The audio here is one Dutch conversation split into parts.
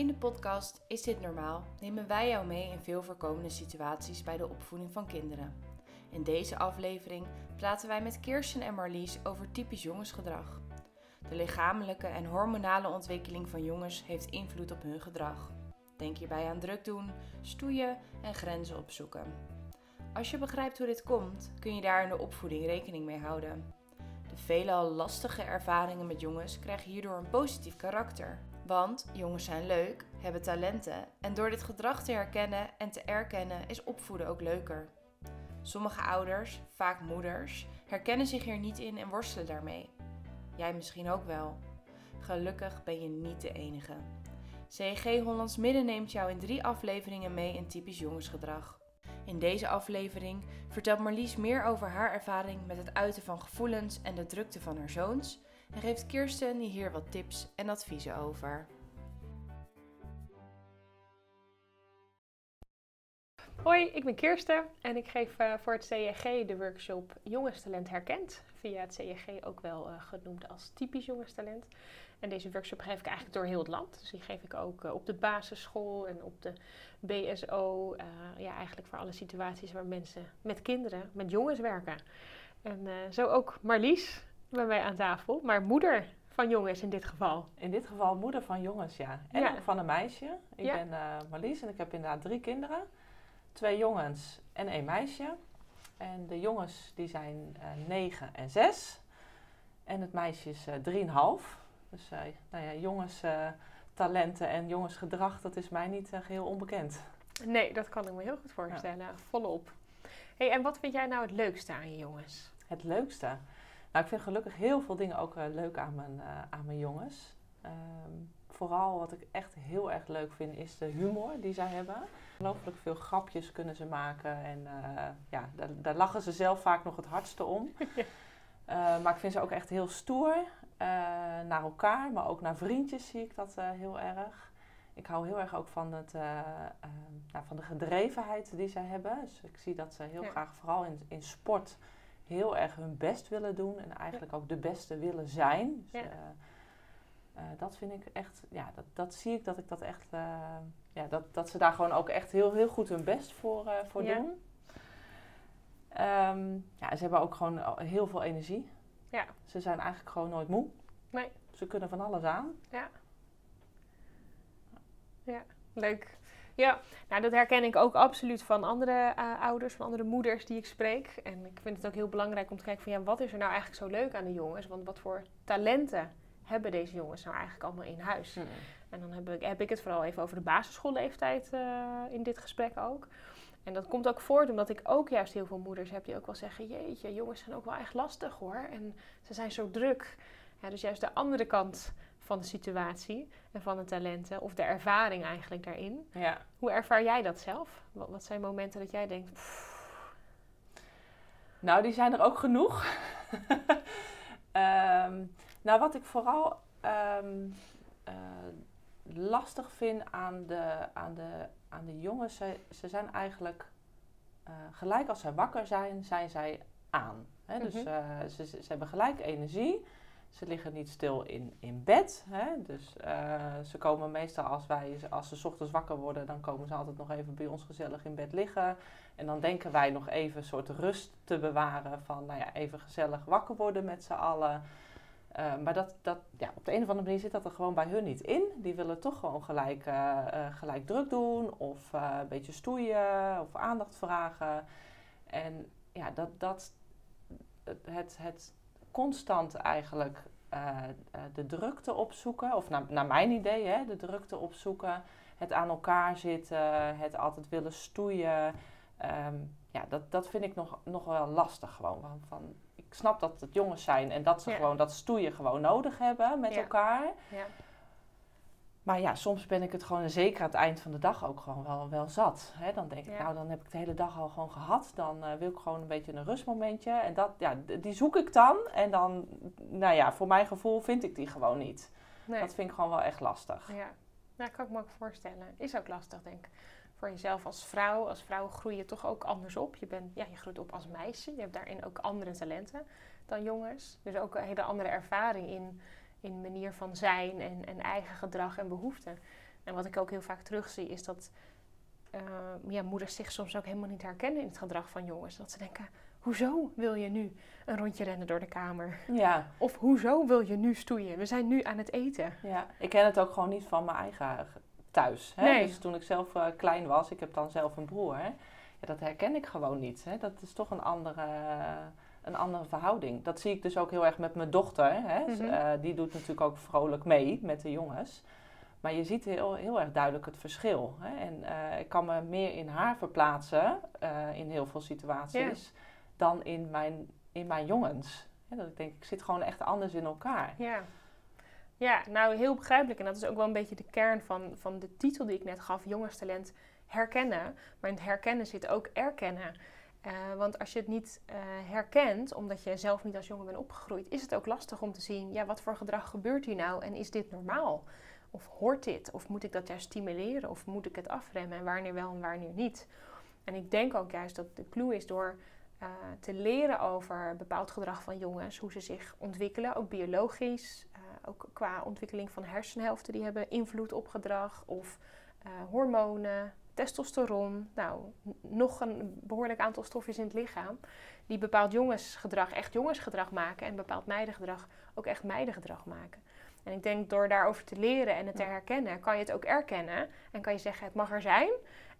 In de podcast Is dit normaal? nemen wij jou mee in veel voorkomende situaties bij de opvoeding van kinderen. In deze aflevering praten wij met Kirsten en Marlies over typisch jongensgedrag. De lichamelijke en hormonale ontwikkeling van jongens heeft invloed op hun gedrag. Denk hierbij aan druk doen, stoeien en grenzen opzoeken. Als je begrijpt hoe dit komt, kun je daar in de opvoeding rekening mee houden. De veelal lastige ervaringen met jongens krijgen hierdoor een positief karakter. Want jongens zijn leuk, hebben talenten en door dit gedrag te herkennen en te erkennen is opvoeden ook leuker. Sommige ouders, vaak moeders, herkennen zich hier niet in en worstelen daarmee. Jij misschien ook wel. Gelukkig ben je niet de enige. CEG Hollands Midden neemt jou in drie afleveringen mee in typisch jongensgedrag. In deze aflevering vertelt Marlies meer over haar ervaring met het uiten van gevoelens en de drukte van haar zoons en geeft Kirsten hier wat tips en adviezen over. Hoi, ik ben Kirsten en ik geef uh, voor het CEG de workshop Jongenstalent Herkend. Via het CEG ook wel uh, genoemd als typisch jongenstalent. En deze workshop geef ik eigenlijk door heel het land. Dus die geef ik ook uh, op de basisschool en op de BSO. ja, eigenlijk voor alle situaties waar mensen met kinderen, met jongens werken. En zo ook Marlies bij mij aan tafel, maar moeder van jongens in dit geval. In dit geval moeder van jongens, ja. En ja. van een meisje. Ik ja. ben Marlies en ik heb inderdaad drie kinderen twee jongens en één meisje. En de jongens die zijn uh, 9 en 6. En het meisje is uh, 3,5. Dus nou ja, jongenstalenten en jongensgedrag, dat is mij niet geheel onbekend. Nee, dat kan ik me heel goed voorstellen. Ja. Volop. Hey, en wat vind jij nou het leukste aan je jongens? Het leukste? Nou, ik vind gelukkig heel veel dingen ook leuk aan mijn, aan mijn jongens. Um, vooral wat ik echt heel erg leuk vind, is de humor die zij hebben. Ongelooflijk veel grapjes kunnen ze maken. En uh, ja, daar, daar, lachen ze zelf vaak nog het hardste om. uh, maar ik vind ze ook echt heel stoer. Uh, naar elkaar, maar ook naar vriendjes zie ik dat heel erg. Ik hou heel erg ook van, het, nou, van de gedrevenheid die zij hebben. Dus ik zie dat ze heel ja. graag, vooral in, in sport, heel erg hun best willen doen. En eigenlijk ook de beste willen zijn. Dus, uh, dat vind ik echt, ja, dat, dat zie ik dat ik dat echt, uh, ja, dat, dat ze daar gewoon ook echt heel, heel goed hun best voor, uh, voor ja. doen. Um, ja, ze hebben ook gewoon heel veel energie. Ja. Ze zijn eigenlijk gewoon nooit moe. Nee. Ze kunnen van alles aan. Ja. Ja, leuk. Ja, nou dat herken ik ook absoluut van andere uh, ouders, van andere moeders die ik spreek. En ik vind het ook heel belangrijk om te kijken van ja, wat is er nou eigenlijk zo leuk aan de jongens? Want wat voor talenten hebben deze jongens nou eigenlijk allemaal in huis? Mm. En dan heb ik, heb ik het vooral even over de basisschoolleeftijd uh, in dit gesprek ook. En dat komt ook voort omdat ik ook juist heel veel moeders heb die ook wel zeggen: Jeetje, jongens zijn ook wel echt lastig hoor. En ze zijn zo druk. Ja, dus juist de andere kant van de situatie en van de talenten, of de ervaring eigenlijk daarin. Ja. Hoe ervaar jij dat zelf? Wat, wat zijn momenten dat jij denkt. Pff. Nou, die zijn er ook genoeg. um, nou, wat ik vooral um, uh, lastig vind aan de, aan de, aan de jongens, ze, ze zijn eigenlijk uh, gelijk als ze wakker zijn, zijn zij aan. Mm -hmm. Dus uh, ze, ze hebben gelijk energie. Ze liggen niet stil in, in bed. Hè? Dus ze komen meestal als wij, als ze ochtends wakker worden, dan komen ze altijd nog even bij ons gezellig in bed liggen. En dan denken wij nog even een soort rust te bewaren van, nou ja, even gezellig wakker worden met z'n allen. Uh, maar dat, dat, ja, op de een of andere manier zit dat er gewoon bij hun niet in. Die willen toch gewoon gelijk, uh, gelijk druk doen of een beetje stoeien of aandacht vragen. En ja, dat, dat het, het constant eigenlijk de drukte opzoeken, of naar, naar mijn idee, hè, de drukte opzoeken, het aan elkaar zitten, het altijd willen stoeien. Um, ja, dat, dat vind ik nog, nog wel lastig gewoon. Van, van ik snap dat het jongens zijn en dat ze ja. gewoon dat stoeien gewoon nodig hebben met ja. elkaar. Ja. Maar ja, soms ben ik het gewoon, zeker aan het eind van de dag, ook gewoon wel, wel zat. Hè? Dan denk ik, nou, dan heb ik de hele dag al gewoon gehad. Dan uh, wil ik gewoon een beetje een rustmomentje. En dat, ja, die zoek ik dan. En dan, nou ja, voor mijn gevoel vind ik die gewoon niet. Nee. Dat vind ik gewoon wel echt lastig. Ja, nou, kan ik me ook voorstellen. Is ook lastig, denk ik voor jezelf als vrouw. Als vrouw groei je toch ook anders op. Je, bent, ja, je groeit op als meisje. Je hebt daarin ook andere talenten dan jongens. Dus ook een hele andere ervaring in, in manier van zijn en, en eigen gedrag en behoeften. En wat ik ook heel vaak terugzie is dat uh, ja, moeders zich soms ook helemaal niet herkennen in het gedrag van jongens. Dat ze denken, hoezo wil je nu een rondje rennen door de kamer? Ja. Of hoezo wil je nu stoeien? We zijn nu aan het eten. Ja, ik ken het ook gewoon niet van mijn eigen thuis. Hè? Nee. Dus toen ik zelf uh, klein was, ik heb dan zelf een broer. Hè? Ja, dat herken ik gewoon niet. Hè? Dat is toch een andere, een andere verhouding. Dat zie ik dus ook heel erg met mijn dochter. Hè? Mhm. Uh, die doet natuurlijk ook vrolijk mee met de jongens. Maar je ziet heel, heel erg duidelijk het verschil. Hè? En uh, ik kan me meer in haar verplaatsen uh, in heel veel situaties Ja. dan in mijn, in mijn jongens. Dat ik denk, ik zit gewoon echt anders in elkaar. Ja. Ja, nou heel begrijpelijk. En dat is ook wel een beetje de kern van, van de titel die ik net gaf, jongenstalent herkennen. Maar in het herkennen zit ook erkennen. Uh, want als je het niet uh, herkent, omdat je zelf niet als jongen bent opgegroeid, is het ook lastig om te zien, ja, wat voor gedrag gebeurt hier nou en is dit normaal? Of hoort dit? Of moet ik dat juist stimuleren? Of moet ik het afremmen? En wanneer wel en wanneer niet? En ik denk ook juist dat de clue is door uh, te leren over bepaald gedrag van jongens, hoe ze zich ontwikkelen, ook biologisch, ook qua ontwikkeling van hersenhelften die hebben invloed op gedrag, of hormonen, testosteron, nou, nog een behoorlijk aantal stofjes in het lichaam, die bepaald jongensgedrag echt jongensgedrag maken en bepaald meidengedrag ook echt meidengedrag maken. En ik denk door daarover te leren en het te herkennen, kan je het ook erkennen. En kan je zeggen, het mag er zijn.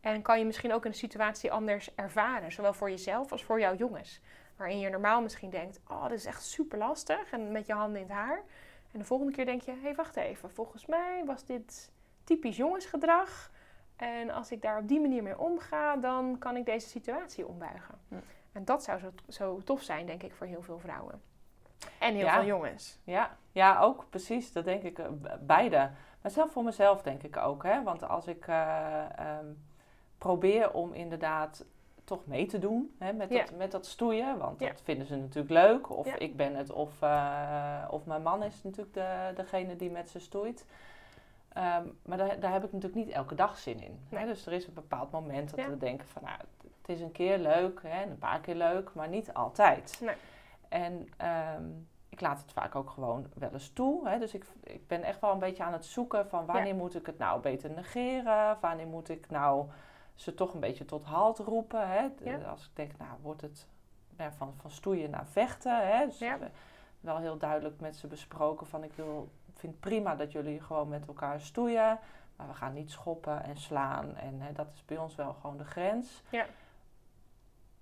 En kan je misschien ook een situatie anders ervaren. Zowel voor jezelf als voor jouw jongens. Waarin je normaal misschien denkt, oh, dit is echt super lastig. En met je handen in het haar. En de volgende keer denk je, hé, hey, wacht even. Volgens mij was dit typisch jongensgedrag. En als ik daar op die manier mee omga, dan kan ik deze situatie ombuigen. Hm. En dat zou zo, zo tof zijn, denk ik, voor heel veel vrouwen. En heel Ja. veel jongens. Ja, ja, ook precies. Dat denk ik eh, beide. Maar zelf voor mezelf denk ik ook. Hè? Want als ik eh, ehm, probeer om inderdaad toch mee te doen hè, met, Ja. dat, met dat stoeien. Want Ja. dat vinden ze natuurlijk leuk. Of ik ben het, of, eh, of mijn man is natuurlijk de, degene die met ze stoeit. Ehm, maar daar, daar heb ik natuurlijk niet elke dag zin in. Hè? Dus er is een bepaald moment dat Ja. we denken van... Nou, het is een keer leuk hè, en een paar keer leuk, maar niet altijd. Nee. En ehm, ik laat het vaak ook gewoon wel eens toe. Hè? Dus ik, ik ben echt wel een beetje aan het zoeken van wanneer moet ik het nou beter negeren? Wanneer moet ik nou ze toch een beetje tot halt roepen? Hè? Ja. Als ik denk, nou wordt het van, van stoeien naar vechten. Hè? Dus wel heel duidelijk met ze besproken van ik wil, vind het prima dat jullie gewoon met elkaar stoeien. Maar we gaan niet schoppen en slaan. En hè, dat is bij ons wel gewoon de grens. Ja.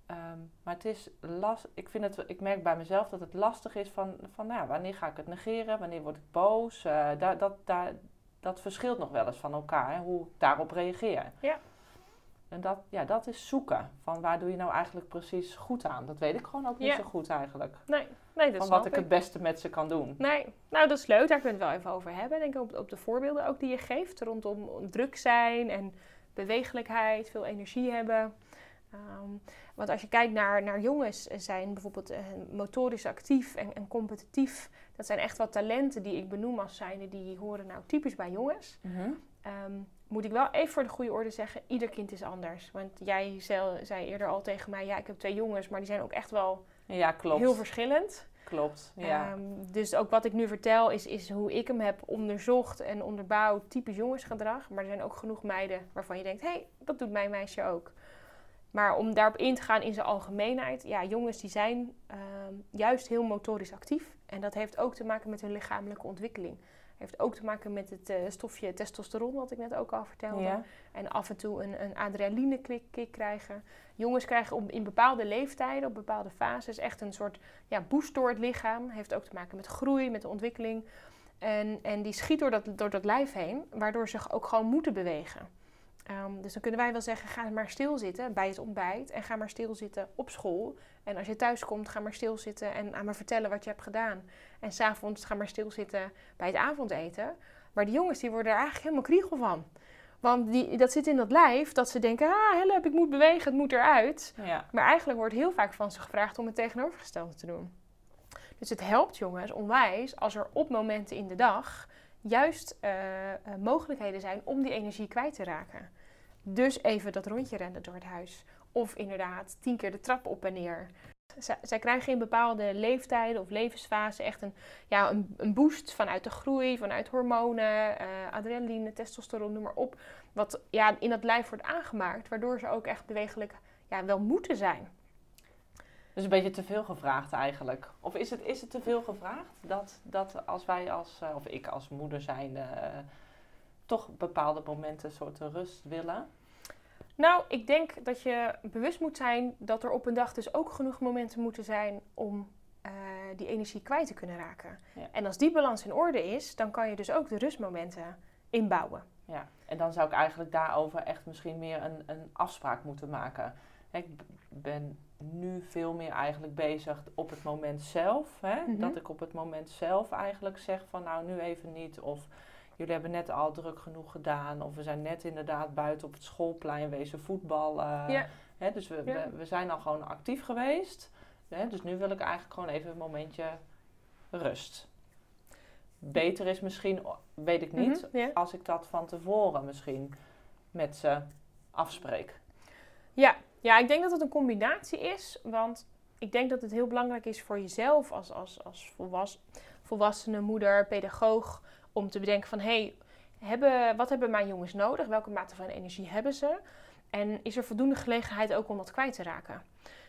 Ehm, maar het is last. Ik, vind het, ik merk bij mezelf dat het lastig is van, van nou, ja, wanneer ga ik het negeren, wanneer word ik boos. Eh, daar, dat, daar, dat verschilt nog wel eens van elkaar, hè, hoe ik daarop reageer. Ja. En dat, ja, dat is zoeken. Van waar doe je nou eigenlijk precies goed aan? Dat weet ik gewoon ook niet Ja. zo goed eigenlijk. Nee, nee dat van wat ik ik. het beste met ze kan doen. Nee, nou dat is leuk, daar kunnen we het wel even over hebben. Denk ik op, op de voorbeelden ook die je geeft rondom druk zijn en bewegelijkheid, veel energie hebben. Ehm, want als je kijkt naar, naar jongens, zijn bijvoorbeeld eh, motorisch actief en, en competitief. Dat zijn echt wat talenten die ik benoem als zijnde, die horen nou typisch bij jongens. Ehm, moet ik wel even voor de goede orde zeggen, ieder kind is anders. Want jij zei, eerder al tegen mij, ja ik heb twee jongens, maar die zijn ook echt wel Ja, klopt. heel verschillend. Klopt. Ja. Ehm, dus ook wat ik nu vertel is, is hoe ik hem heb onderzocht en onderbouwd, typisch jongensgedrag. Maar er zijn ook genoeg meiden waarvan je denkt, hé, hey, dat doet mijn meisje ook. Maar om daarop in te gaan in zijn algemeenheid, ja, jongens die zijn ehm, juist heel motorisch actief. En dat heeft ook te maken met hun lichamelijke ontwikkeling. Heeft ook te maken met het eh, stofje testosteron, wat ik net ook al vertelde. ja. En af en toe een, een adrenaline-kick krijgen. Jongens krijgen op, in bepaalde leeftijden, op bepaalde fases, echt een soort ja, boost door het lichaam. Heeft ook te maken met groei, met de ontwikkeling. En, en die schiet door dat, door dat lijf heen, waardoor ze ook gewoon moeten bewegen. Ehm, dus dan kunnen wij wel zeggen, ga maar stilzitten bij het ontbijt. En ga maar stilzitten op school. En als je thuis komt, ga maar stilzitten en aan me vertellen wat je hebt gedaan. En s'avonds ga maar stilzitten bij het avondeten. Maar die jongens die worden er eigenlijk helemaal kriegel van. Want die, dat zit in dat lijf, dat ze denken, ah help, ik moet bewegen, het moet eruit. ja. Maar eigenlijk wordt heel vaak van ze gevraagd om het tegenovergestelde te doen. Dus het helpt jongens onwijs als er op momenten in de dag juist eh, eh, mogelijkheden zijn om die energie kwijt te raken. Dus even dat rondje rennen door het huis. Of inderdaad tien keer de trap op en neer. zij krijgen in bepaalde leeftijden of levensfasen echt een, ja, een, een boost vanuit de groei, vanuit hormonen, uh, adrenaline, testosteron, noem maar op. Wat ja, in dat lijf wordt aangemaakt, waardoor ze ook echt bewegelijk ja, wel moeten zijn. Dus een beetje te veel gevraagd eigenlijk. Of is het, is het te veel gevraagd dat, dat als wij als, uh, of ik als moeder zijn, uh, toch bepaalde momenten een soort rust willen? Nou, ik denk dat je bewust moet zijn dat er op een dag dus ook genoeg momenten moeten zijn om uh, die energie kwijt te kunnen raken. Ja. En als die balans in orde is, dan kan je dus ook de rustmomenten inbouwen. Ja, en dan zou ik eigenlijk daarover echt misschien meer een, een afspraak moeten maken. Ik ben nu veel meer eigenlijk bezig op het moment zelf. Hè? Mm -hmm. Dat ik op het moment zelf eigenlijk zeg van nou nu even niet. Of jullie hebben net al druk genoeg gedaan. Of we zijn net inderdaad buiten op het schoolplein wezen voetballen. Ja. Hè, dus we, ja. we, we, zijn al gewoon actief geweest. Hè, dus nu wil ik eigenlijk gewoon even een momentje rust. Beter is misschien, weet ik niet, mm -hmm, ja. als ik dat van tevoren misschien met ze afspreek. Ja, ja, ik denk dat het een combinatie is. Want ik denk dat het heel belangrijk is voor jezelf als, als, als volwas, volwassene moeder, pedagoog om te bedenken van hé, hey, hebben, wat hebben mijn jongens nodig? Welke mate van energie hebben ze? En is er voldoende gelegenheid ook om dat kwijt te raken?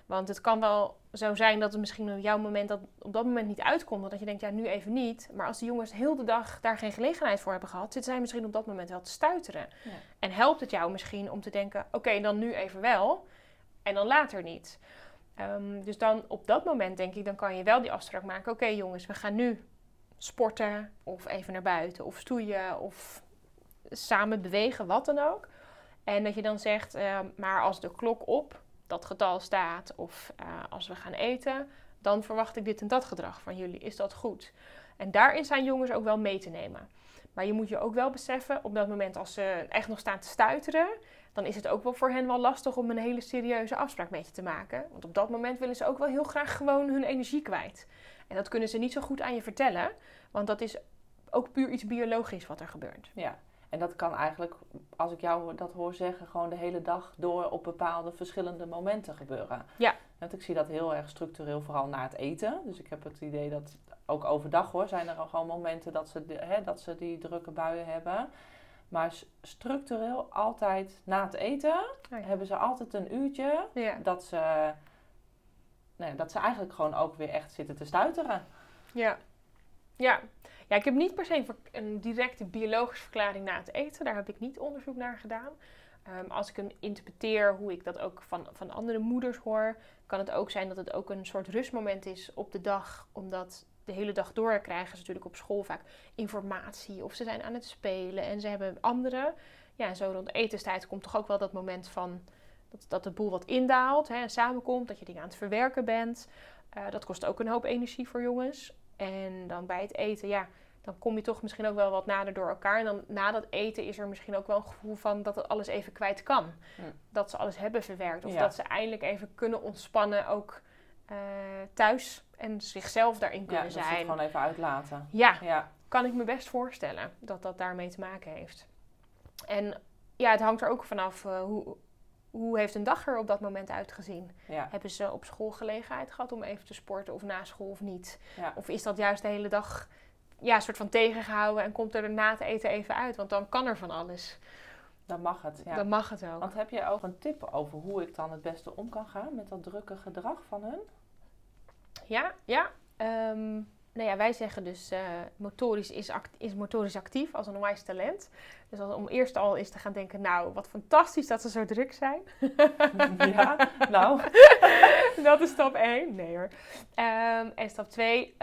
Want het kan wel zo zijn dat het misschien op jouw moment dat op dat moment niet uitkomt. Dat je denkt, ja, nu even niet. Maar als de jongens heel de dag daar geen gelegenheid voor hebben gehad, zitten zij misschien op dat moment wel te stuiteren. Ja. En helpt het jou misschien om te denken, oké, dan nu even wel. En dan later niet. Um, dus dan op dat moment denk ik, dan kan je wel die afspraak maken. Oké jongens, we gaan nu sporten of even naar buiten of stoeien of samen bewegen, wat dan ook. En dat je dan zegt, uh, maar als de klok op dat getal staat of uh, als we gaan eten, dan verwacht ik dit en dat gedrag van jullie. Is dat goed? En daarin zijn jongens ook wel mee te nemen. Maar je moet je ook wel beseffen, op dat moment als ze echt nog staan te stuiteren, dan is het ook wel voor hen wel lastig om een hele serieuze afspraak met je te maken. Want op dat moment willen ze ook wel heel graag gewoon hun energie kwijt. En dat kunnen ze niet zo goed aan je vertellen, want dat is ook puur iets biologisch wat er gebeurt. Ja, en dat kan eigenlijk, als ik jou dat hoor zeggen, gewoon de hele dag door op bepaalde verschillende momenten gebeuren. Ja. Want ik zie dat heel erg structureel, vooral na het eten. Dus ik heb het idee dat ook overdag hoor, zijn er gewoon momenten dat ze, hè, dat ze die drukke buien hebben. Maar structureel altijd na het eten Oh ja. hebben ze altijd een uurtje Ja. dat ze, ja, dat ze eigenlijk gewoon ook weer echt zitten te stuiteren. Ja. Ja. ja, ik heb niet per se een, directe biologische verklaring na het eten. Daar heb ik niet onderzoek naar gedaan. Ehm, als ik hem interpreteer hoe ik dat ook van, van andere moeders hoor, kan het ook zijn dat het ook een soort rustmoment is op de dag. Omdat de hele dag door krijgen ze natuurlijk op school vaak informatie of ze zijn aan het spelen en ze hebben anderen. Ja, zo rond etenstijd komt toch ook wel dat moment van dat, dat de boel wat indaalt hè, en samenkomt, dat je dingen aan het verwerken bent. Eh, dat kost ook een hoop energie voor jongens. En dan bij het eten, ja, dan kom je toch misschien ook wel wat nader door elkaar. En dan na dat eten is er misschien ook wel een gevoel van dat het alles even kwijt kan. Hm. Dat ze alles hebben verwerkt. Of Ja. dat ze eindelijk even kunnen ontspannen ook eh, thuis. En zichzelf daarin Ja, kunnen dat ze het zijn. gewoon even uitlaten. Ja, Ja, kan ik me best voorstellen dat dat daarmee te maken heeft. En ja, het hangt er ook vanaf eh, hoe, hoe heeft een dag er op dat moment uitgezien. ja, Hebben ze op school gelegenheid gehad om even te sporten of na school of niet? ja. Of is dat juist de hele dag ja, soort van tegengehouden en komt er na het eten even uit? Want dan kan er van alles. Dan mag het. Ja. Dan mag het ook. Want heb je ook een tip over hoe ik dan het beste om kan gaan met dat drukke gedrag van hun? Ja, ja. Ehm, nou ja, wij zeggen dus eh, motorisch is, act- is motorisch actief als een onwijs talent. Dus als, om eerst al eens te gaan denken, nou, wat fantastisch dat ze zo druk zijn. ja, nou. dat is stap 1. Nee hoor. Ehm, en stap 2,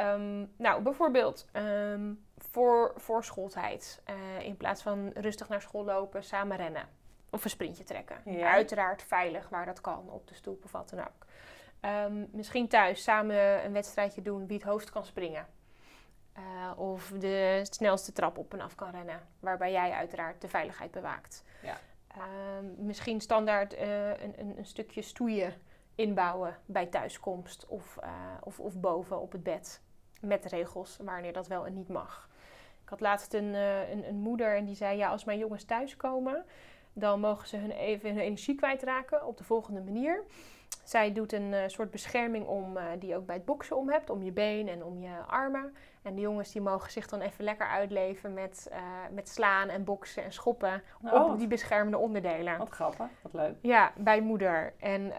nou bijvoorbeeld ehm, voor, voor schooltijd. eh, in plaats van rustig naar school lopen, samen rennen. Of een sprintje trekken. Ja. Uiteraard veilig waar dat kan, op de stoep of wat dan ook. Ehm, misschien thuis samen een wedstrijdje doen wie het hoogst kan springen. Eh, of de snelste trap op en af kan rennen. Waarbij jij uiteraard de veiligheid bewaakt. Ja. Ehm, misschien standaard eh, een, een, een stukje stoeien inbouwen bij thuiskomst. Of, eh, of, of boven op het bed. Met regels wanneer dat wel en niet mag. Ik had laatst een, een, een moeder en die zei... Ja, als mijn jongens thuiskomen... dan mogen ze hun even hun energie kwijtraken op de volgende manier. Zij doet een eh, soort bescherming om, eh, die je ook bij het boksen om hebt, om je been en om je armen. En de jongens die mogen zich dan even lekker uitleven met, eh, met slaan en boksen en schoppen Oh, op die beschermende onderdelen. Wat grappig, wat leuk. Ja, bij moeder. En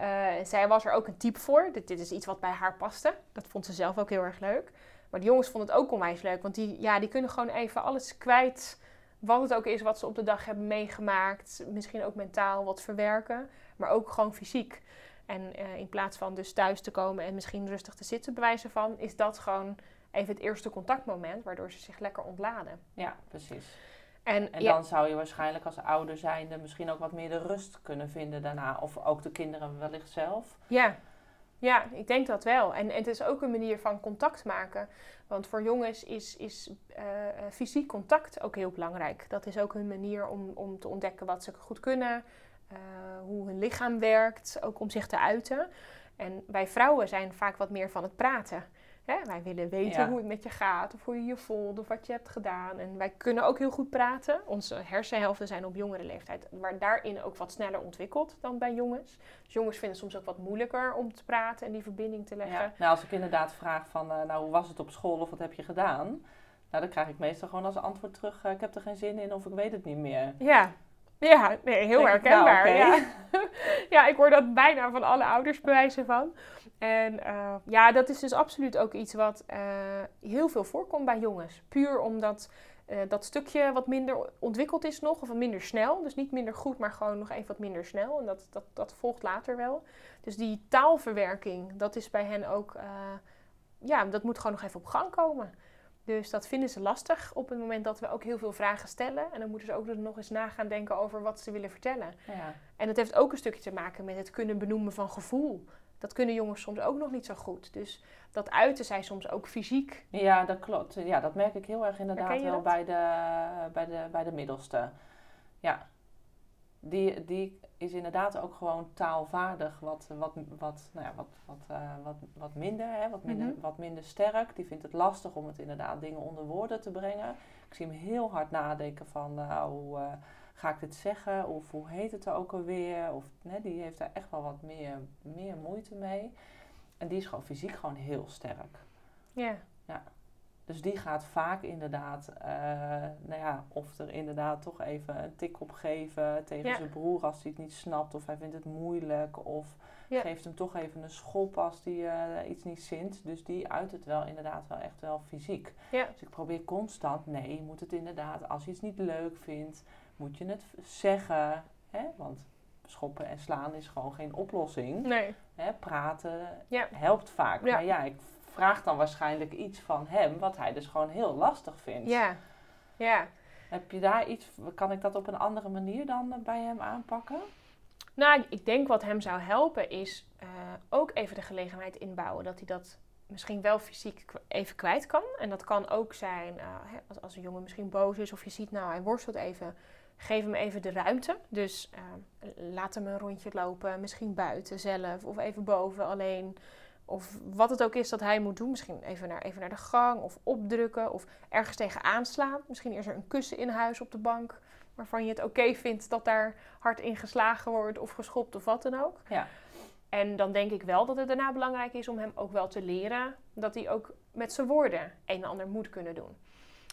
zij was er ook een type voor. Dit, dit is iets wat bij haar paste. Dat vond ze zelf ook heel erg leuk. Maar de jongens vonden het ook onwijs leuk. Want die, ja, die kunnen gewoon even alles kwijt. Wat het ook is wat ze op de dag hebben meegemaakt. Misschien ook mentaal wat verwerken. Maar ook gewoon fysiek. En eh, in plaats van dus thuis te komen en misschien rustig te zitten bewijzen van... is dat gewoon even het eerste contactmoment. Waardoor ze zich lekker ontladen. Ja, precies. En, En ja, dan zou je waarschijnlijk als ouder zijnde misschien ook wat meer de rust kunnen vinden daarna. Of ook de kinderen wellicht zelf. Ja, ja, ik denk dat wel. En, en het is ook een manier van contact maken. Want voor jongens is, is eh, eh, fysiek contact ook heel belangrijk. Dat is ook hun manier om, om te ontdekken wat ze goed kunnen, eh, hoe hun lichaam werkt, ook om zich te uiten. En wij vrouwen zijn vaak wat meer van het praten. Hè? Wij willen weten Ja. hoe het met je gaat, of hoe je je voelt, of wat je hebt gedaan. En wij kunnen ook heel goed praten. Onze hersenhelften zijn op jongere leeftijd, maar daarin ook wat sneller ontwikkeld dan bij jongens. Dus jongens vinden het soms ook wat moeilijker om te praten en die verbinding te leggen. Ja. Nou, als ik inderdaad vraag van, eh, nou, hoe was het op school of wat heb je gedaan? Nou, dan krijg ik meestal gewoon als antwoord terug, eh, ik heb er geen zin in of ik weet het niet meer. Ja, ja nee, heel Denk ik, herkenbaar. ja. ja, ik hoor dat bijna van alle ouders bewijzen van. En eh, ja, dat is dus absoluut ook iets wat eh, heel veel voorkomt bij jongens. Puur omdat eh, dat stukje wat minder ontwikkeld is nog, of wat minder snel. Dus niet minder goed, maar gewoon nog even wat minder snel. En dat, dat, dat volgt later wel. Dus die taalverwerking, dat is bij hen ook, ja, dat moet gewoon nog even op gang komen. Dus dat vinden ze lastig op het moment dat we ook heel veel vragen stellen. En dan moeten ze ook nog eens na gaan denken over wat ze willen vertellen. Ja. En dat heeft ook een stukje te maken met het kunnen benoemen van gevoel. Dat kunnen jongens soms ook nog niet zo goed. Dus dat uiten zij soms ook fysiek. ja, dat klopt. Ja, dat merk ik heel erg inderdaad wel dat? bij de, bij, de, bij de middelste. Ja. Die, die is inderdaad ook gewoon taalvaardig wat, wat, wat, nou ja, wat, wat, eh, wat, wat minder, hè? Wat, minder Mhm. wat minder sterk. Die vindt het lastig om het inderdaad dingen onder woorden te brengen. Ik zie hem heel hard nadenken van hoe eh, ga ik dit zeggen? Of hoe heet het er ook alweer? Of, nee, die heeft daar echt wel wat meer, meer moeite mee. En die is gewoon fysiek gewoon heel sterk. Ja, Dus die gaat vaak inderdaad, eh, nou ja, of er inderdaad toch even een tik op geven tegen Ja. zijn broer als hij het niet snapt of hij vindt het moeilijk. Of Ja. geeft hem toch even een schop als hij eh, iets niet zint. Dus die uit het wel inderdaad wel echt wel fysiek. Ja. Dus ik probeer constant, nee, je moet het inderdaad, als je iets niet leuk vindt, moet je het zeggen. Hè? Want schoppen en slaan is gewoon geen oplossing. nee. Hè? Praten helpt vaak. Ja. Maar ja, ik vraag dan waarschijnlijk iets van hem, wat hij dus gewoon heel lastig vindt. Ja. Ja. Heb je daar iets, kan ik dat op een andere manier dan eh, bij hem aanpakken? Nou, ik denk wat hem zou helpen is eh, ook even de gelegenheid inbouwen dat hij dat misschien wel fysiek even kwijt kan. En dat kan ook zijn eh, als, als een jongen misschien boos is of je ziet, nou hij worstelt even. Geef hem even de ruimte. Dus laat hem een rondje lopen, misschien buiten zelf of even boven alleen. Of wat het ook is dat hij moet doen. Misschien even naar, even naar de gang of opdrukken of ergens tegen aanslaan. Misschien is er een kussen in huis op de bank waarvan je het oké vindt dat daar hard in geslagen wordt of geschopt of wat dan ook. Ja. En dan denk ik wel dat het daarna belangrijk is om hem ook wel te leren dat hij ook met zijn woorden een en ander moet kunnen doen.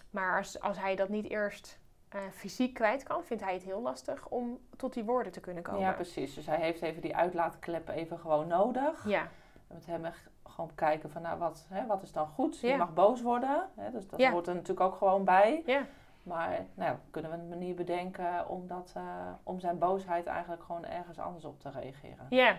Maar als, als hij dat niet eerst eh, fysiek kwijt kan, vindt hij het heel lastig om tot die woorden te kunnen komen. Ja, precies. Dus hij heeft even die uitlaatkleppen even gewoon nodig. Ja, Met hem echt gewoon kijken van, nou, wat, hè, wat is dan goed? Je Ja. mag boos worden. Hè, dus dat Ja. hoort er natuurlijk ook gewoon bij. ja, Maar nou, kunnen we een manier bedenken om, dat, eh, om zijn boosheid eigenlijk gewoon ergens anders op te reageren. ja.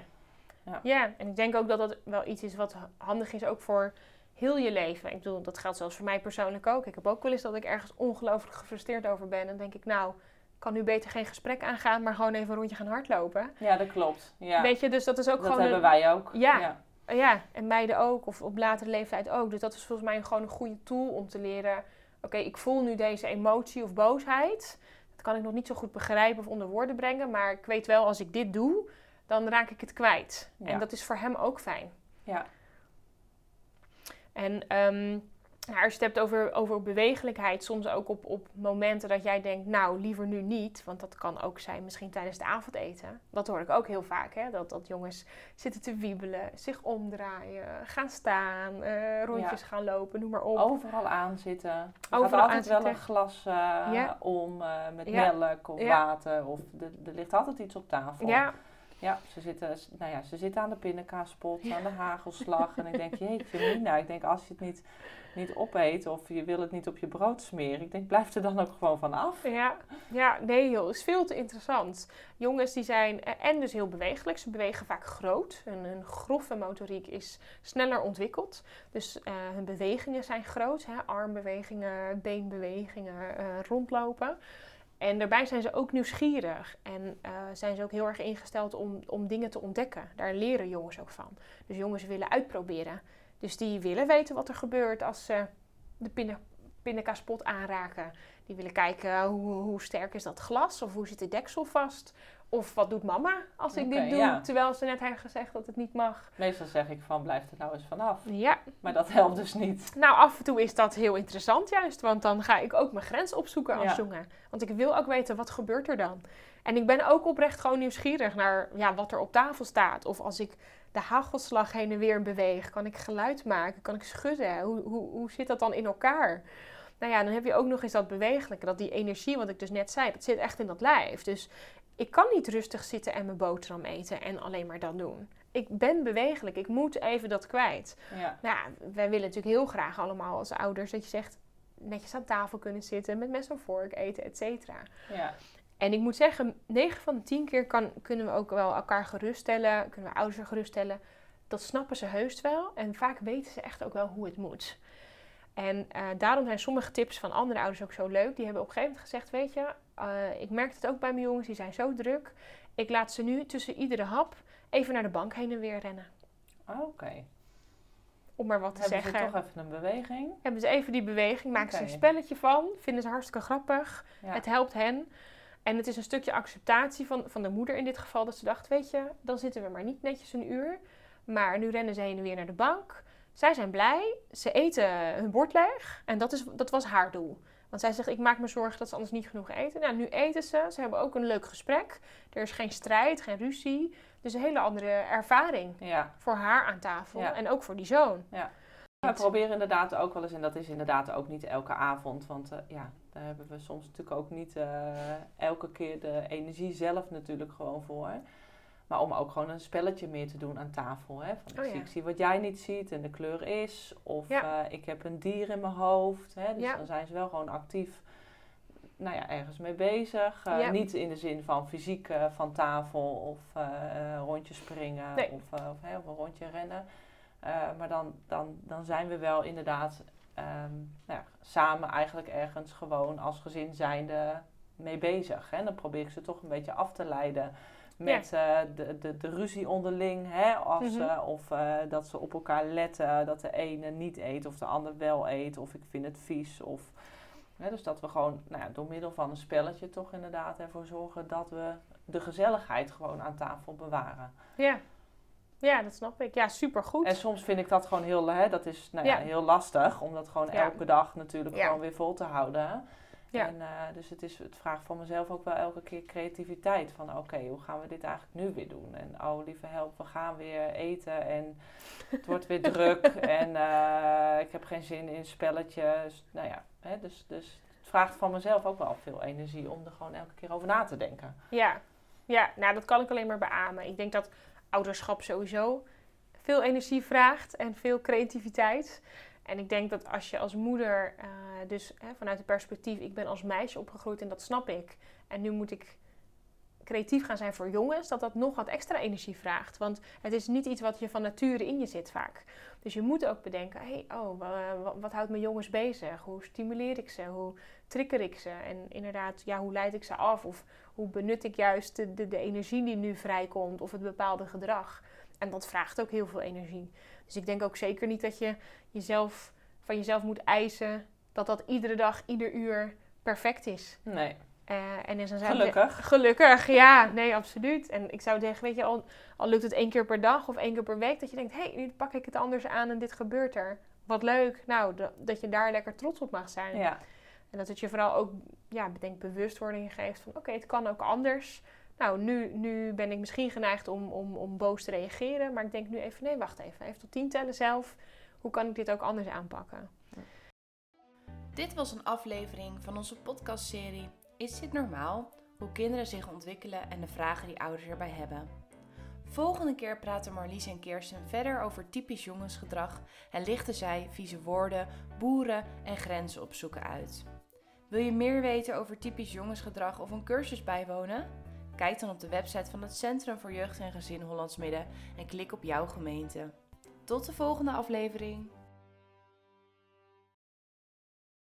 Ja. Ja, en ik denk ook dat dat wel iets is wat handig is ook voor heel je leven. Ik bedoel, dat geldt zelfs voor mij persoonlijk ook. Ik heb ook wel eens dat ik ergens ongelooflijk gefrustreerd over ben. En dan denk ik, nou, ik kan nu beter geen gesprek aangaan, maar gewoon even een rondje gaan hardlopen. Ja, dat klopt. Ja. Weet je, dus dat is ook dat gewoon hebben een- wij ook. Ja. ja. Ja, en meiden ook, of op latere leeftijd ook. Dus dat is volgens mij gewoon een goede tool om te leren. Oké, ik voel nu deze emotie of boosheid. Dat kan ik nog niet zo goed begrijpen of onder woorden brengen. Maar ik weet wel, als ik dit doe, dan raak ik het kwijt. Ja. En dat is voor hem ook fijn. Ja. En ehm, Nou, als je het hebt over, over bewegelijkheid, soms ook op, op momenten dat jij denkt, nou, liever nu niet. Want dat kan ook zijn misschien tijdens het avondeten. Dat hoor ik ook heel vaak, hè. Dat, dat jongens zitten te wiebelen, zich omdraaien, gaan staan, eh, rondjes gaan lopen, noem maar op. Overal aan zitten. Er Overal altijd aanzitten. wel een glas eh, Ja. om eh, met Ja. melk of water. Of er, er ligt altijd iets op tafel. Ja, Ja, ze zitten, nou ja, ze zitten aan de pindakaaspot, Ja. aan de hagelslag. en ik denk, jeetje Nina, ik denk als je het niet, niet opeet of je wil het niet op je brood smeren. Ik denk, blijf er dan ook gewoon van af. ja, ja, nee joh, is veel te interessant. Jongens die zijn eh, en dus heel bewegelijk, ze bewegen vaak groot. Hun, hun grove motoriek is sneller ontwikkeld. Dus eh, hun bewegingen zijn groot, hè? armbewegingen, beenbewegingen, eh, rondlopen. En daarbij zijn ze ook nieuwsgierig en eh, zijn ze ook heel erg ingesteld om, om dingen te ontdekken. Daar leren jongens ook van. Dus jongens willen uitproberen. Dus die willen weten wat er gebeurt als ze de pinda, pindakaaspot aanraken. Die willen kijken hoe, hoe sterk is dat glas of hoe zit de deksel vast. Of wat doet mama als ik dit doe, ja. terwijl ze net heeft gezegd dat het niet mag. Meestal zeg ik van, blijf er nou eens vanaf. Ja, Maar dat helpt dus niet. nou af en toe is dat heel interessant juist, want dan ga ik ook mijn grens opzoeken als Ja. jongen. Want ik wil ook weten, wat gebeurt er dan? En ik ben ook oprecht gewoon nieuwsgierig naar ja, wat er op tafel staat. Of als ik de hagelslag heen en weer beweeg, kan ik geluid maken, kan ik schudden? Hoe, hoe, hoe zit dat dan in elkaar? Nou ja, dan heb je ook nog eens dat bewegelijke, dat die energie, wat ik dus net zei, dat zit echt in dat lijf. Dus ik kan niet rustig zitten en mijn boterham eten en alleen maar dat doen. Ik ben bewegelijk, ik moet even dat kwijt. Ja. Nou, ja, wij willen natuurlijk heel graag allemaal als ouders dat je zegt netjes aan tafel kunnen zitten, met mes en vork eten, et cetera. Ja. En ik moet zeggen, 9 van de 10 keer kan, kunnen we ook wel elkaar geruststellen, kunnen we ouders geruststellen. Dat snappen ze heus wel en vaak weten ze echt ook wel hoe het moet. En eh, daarom zijn sommige tips van andere ouders ook zo leuk. Die hebben op een gegeven moment gezegd, weet je, eh, ik merk het ook bij mijn jongens, die zijn zo druk. Ik laat ze nu tussen iedere hap even naar de bank heen en weer rennen. Oké. Om maar wat te Hebben zeggen. ze toch even een beweging? Hebben ze even die beweging, maken ze een spelletje van, vinden ze hartstikke grappig. Ja. Het helpt hen. En het is een stukje acceptatie van, van de moeder in dit geval, dat ze dacht, weet je, dan zitten we maar niet netjes een uur. Maar nu rennen ze heen en weer naar de bank. Zij zijn blij, ze eten hun bord leeg. En dat, is, dat was haar doel. Want zij zegt, ik maak me zorgen dat ze anders niet genoeg eten. Nou, nu eten ze. Ze hebben ook een leuk gesprek. Er is geen strijd, geen ruzie. Dus een hele andere ervaring Ja. voor haar aan tafel. Ja. En ook voor die zoon. We proberen inderdaad ook wel eens, en dat is inderdaad ook niet elke avond, want eh, ja, daar hebben we soms natuurlijk ook niet eh, elke keer de energie zelf natuurlijk gewoon voor. Maar om ook gewoon een spelletje meer te doen aan tafel. Hè? Van, ik, Oh ja. zie, ik zie wat jij niet ziet en de kleur is. Of Ja. eh, ik heb een dier in mijn hoofd. Hè? Dus Ja. dan zijn ze wel gewoon actief nou ja, ergens mee bezig. Eh. Niet in de zin van fysiek eh, van tafel of rondjes springen Nee. of, of, of een rondje rennen. Maar dan, dan, dan zijn we wel inderdaad ehm, nou ja, samen eigenlijk ergens gewoon als gezin zijnde mee bezig. Hè? Dan probeer ik ze toch een beetje af te leiden met eh, de, de, de ruzie onderling. Hè? Als, Mhm. eh, of eh, dat ze op elkaar letten, dat de ene niet eet of de ander wel eet. Of ik vind het vies. Of, hè, dus dat we gewoon nou ja, door middel van een spelletje toch inderdaad ervoor zorgen dat we de gezelligheid gewoon aan tafel bewaren. Ja. Ja, dat snap ik. Ja, supergoed. En soms vind ik dat gewoon heel, hè, dat is nou ja, Ja. heel lastig, om dat gewoon elke dag natuurlijk gewoon weer vol te houden. Ja. En, eh, dus het, is, het vraagt van mezelf ook wel elke keer creativiteit. Van oké, hoe gaan we dit eigenlijk nu weer doen? En oh lieve help, we gaan weer eten en het wordt weer druk. En eh, ik heb geen zin in spelletjes. Nou ja, hè, dus, dus het vraagt van mezelf ook wel veel energie om er gewoon elke keer over na te denken. Ja. ja, nou dat kan ik alleen maar beamen. Ik denk dat ouderschap sowieso veel energie vraagt en veel creativiteit. En ik denk dat als je als moeder, eh, dus hè, vanuit het perspectief, ik ben als meisje opgegroeid en dat snap ik. En nu moet ik creatief gaan zijn voor jongens, dat dat nog wat extra energie vraagt. Want het is niet iets wat je van nature in je zit vaak. Dus je moet ook bedenken, hey, oh, wa- wa- wat houdt mijn jongens bezig? Hoe stimuleer ik ze? Hoe trigger ik ze? En inderdaad, ja, hoe leid ik ze af? Of hoe benut ik juist de, de, de energie die nu vrijkomt of het bepaalde gedrag? En dat vraagt ook heel veel energie. Dus ik denk ook zeker niet dat je jezelf, van jezelf moet eisen dat dat iedere dag, ieder uur perfect is. Nee, Eh, en dan ik gelukkig. Gelukkig, ja, nee, absoluut. En ik zou zeggen, weet je, al, al lukt het één keer per dag of één keer per week, dat je denkt, hé, hey, nu pak ik het anders aan en dit gebeurt er. wat leuk. Nou, da- dat je daar lekker trots op mag zijn. Ja. En dat het je vooral ook, ja, bedenk bewustwording geeft van, oké, het kan ook anders. Nou, nu, nu ben ik misschien geneigd om, om, om boos te reageren, maar ik denk nu even, nee, wacht even. Even tot tien tellen zelf. Hoe kan ik dit ook anders aanpakken? Dit was een aflevering van onze podcastserie Is dit normaal? Hoe kinderen zich ontwikkelen en de vragen die ouders erbij hebben. Volgende keer praten Marlies en Kirsten verder over typisch jongensgedrag en lichten zij vieze woorden, boeren en grenzen opzoeken uit. Wil je meer weten over typisch jongensgedrag of een cursus bijwonen? Kijk dan op de website van het Centrum voor Jeugd en Gezin Hollands Midden en klik op jouw gemeente. Tot de volgende aflevering!